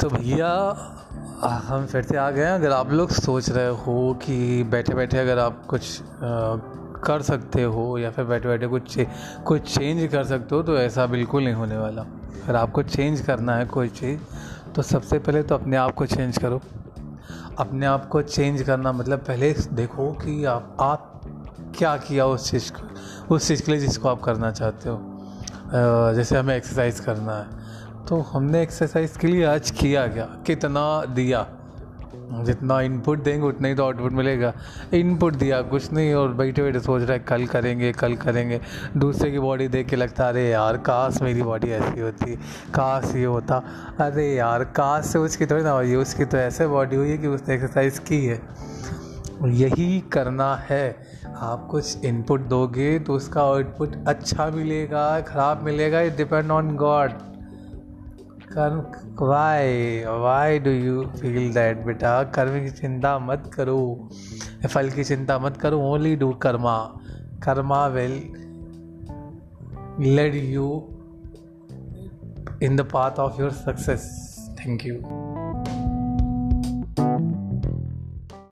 तो भैया हम फिर से आ गए हैं। अगर आप लोग सोच रहे हो कि बैठे बैठे अगर आप कुछ आ, कर सकते हो या फिर बैठे बैठे कुछ कुछ चेंज कर सकते हो तो ऐसा बिल्कुल नहीं होने वाला। अगर आपको चेंज करना है कोई चीज़ तो सबसे पहले तो अपने आप को चेंज करो। अपने आप को चेंज करना मतलब पहले देखो कि आप आप क्या किया उस चीज़ को उस चीज़ के लिए जिसको आप करना चाहते हो। जैसे हमें एक्सरसाइज करना है। तो हमने एक्सरसाइज के लिए आज किया क्या? कितना दिया? जितना इनपुट देंगे, उतना ही तो आउटपुट मिलेगा। इनपुट दिया, कुछ नहीं, और बैठे बैठे सोच रहे कल करेंगे कल करेंगे। दूसरे की बॉडी देख के लगता, अरे यार, काश मेरी बॉडी ऐसी होती, काश ये होता। अरे यार, काश से उसकी थोड़ी ना हुई, उसकी तो ऐसे बॉडी हुई है कि उसने एक्सरसाइज की है। यही करना है। आप कुछ इनपुट दोगे तो उसका आउटपुट अच्छा मिलेगा, ख़राब मिलेगा इट डिपेंड ऑन गॉड कर्म why why do you feel that बेटा? कर्म की चिंता मत करो। फल की चिंता मत करो only do karma karma will led you in the path of your success thank you